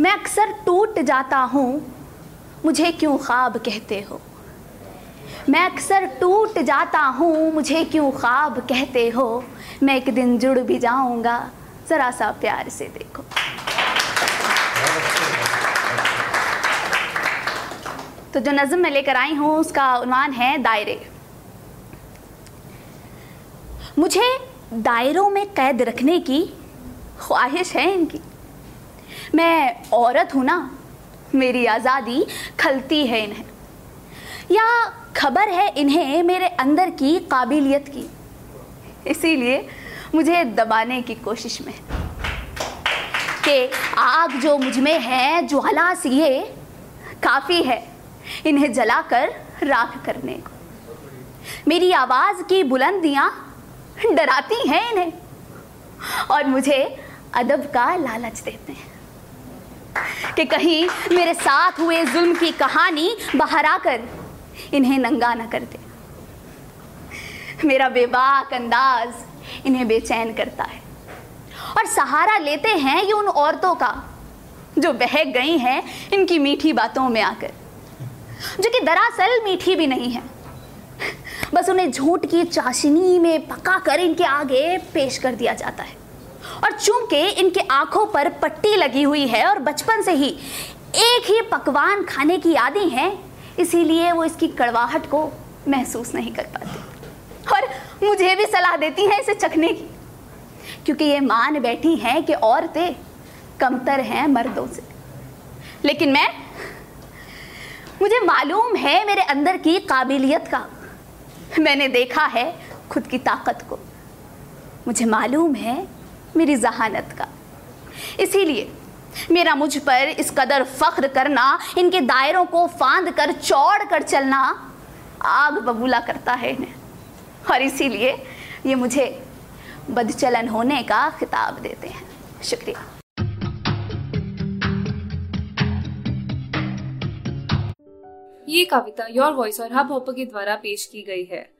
मैं अक्सर टूट जाता हूँ। मुझे क्यों ख्वाब कहते हो? मैं अक्सर टूट जाता हूँ, मुझे क्यों ख्वाब कहते हो? मैं एक दिन जुड़ भी जाऊँगा, ज़रा सा प्यार से देखो। तो जो नज़म मैं लेकर आई हूँ, उसका उन्वान है दायरे। मुझे दायरों में कैद रखने की ख्वाहिश है इनकी। मैं औरत हूँ ना, मेरी आज़ादी खलती है इन्हें। या खबर है इन्हें मेरे अंदर की काबिलियत की। इसीलिए मुझे दबाने की कोशिश में कि आग जो मुझमें है ज्वाला सी ये, काफ़ी है, इन्हें जलाकर राख करने को। मेरी आवाज़ की बुलंदियाँ डराती हैं इन्हें, और मुझे अदब का लालच देते हैं। कि कहीं मेरे साथ हुए जुल्म की कहानी बाहर आकर इन्हें नंगा ना कर दे। मेरा बेबाक अंदाज इन्हें बेचैन करता है। और सहारा लेते हैं ये उन औरतों का जो बहक गई हैं इनकी मीठी बातों में आकर, जो कि दरअसल मीठी भी नहीं है। बस उन्हें झूठ की चाशनी में पका कर इनके आगे पेश कर दिया जाता है। और चूँकि इनके आँखों पर पट्टी लगी हुई है और बचपन से ही एक ही पकवान खाने की आदि है, इसीलिए वो इसकी कड़वाहट को महसूस नहीं कर पाती। और मुझे भी सलाह देती हैं इसे चखने की, क्योंकि ये मान बैठी हैं कि औरतें कमतर हैं मर्दों से। लेकिन मैं, मुझे मालूम है मेरे अंदर की काबिलियत का। मैंने देखा है खुद की ताकत को। मुझे मालूम है मेरी जहानत का। इसीलिए मेरा मुझ पर इस कदर फख्र करना, इनके दायरों को फांद कर चौड़ कर चलना आग बबूला करता है इन्हें। और इसीलिए ये मुझे बदचलन होने का खिताब देते हैं। शुक्रिया। ये कविता योर वॉइस और हब हॉपर के द्वारा पेश की गई है।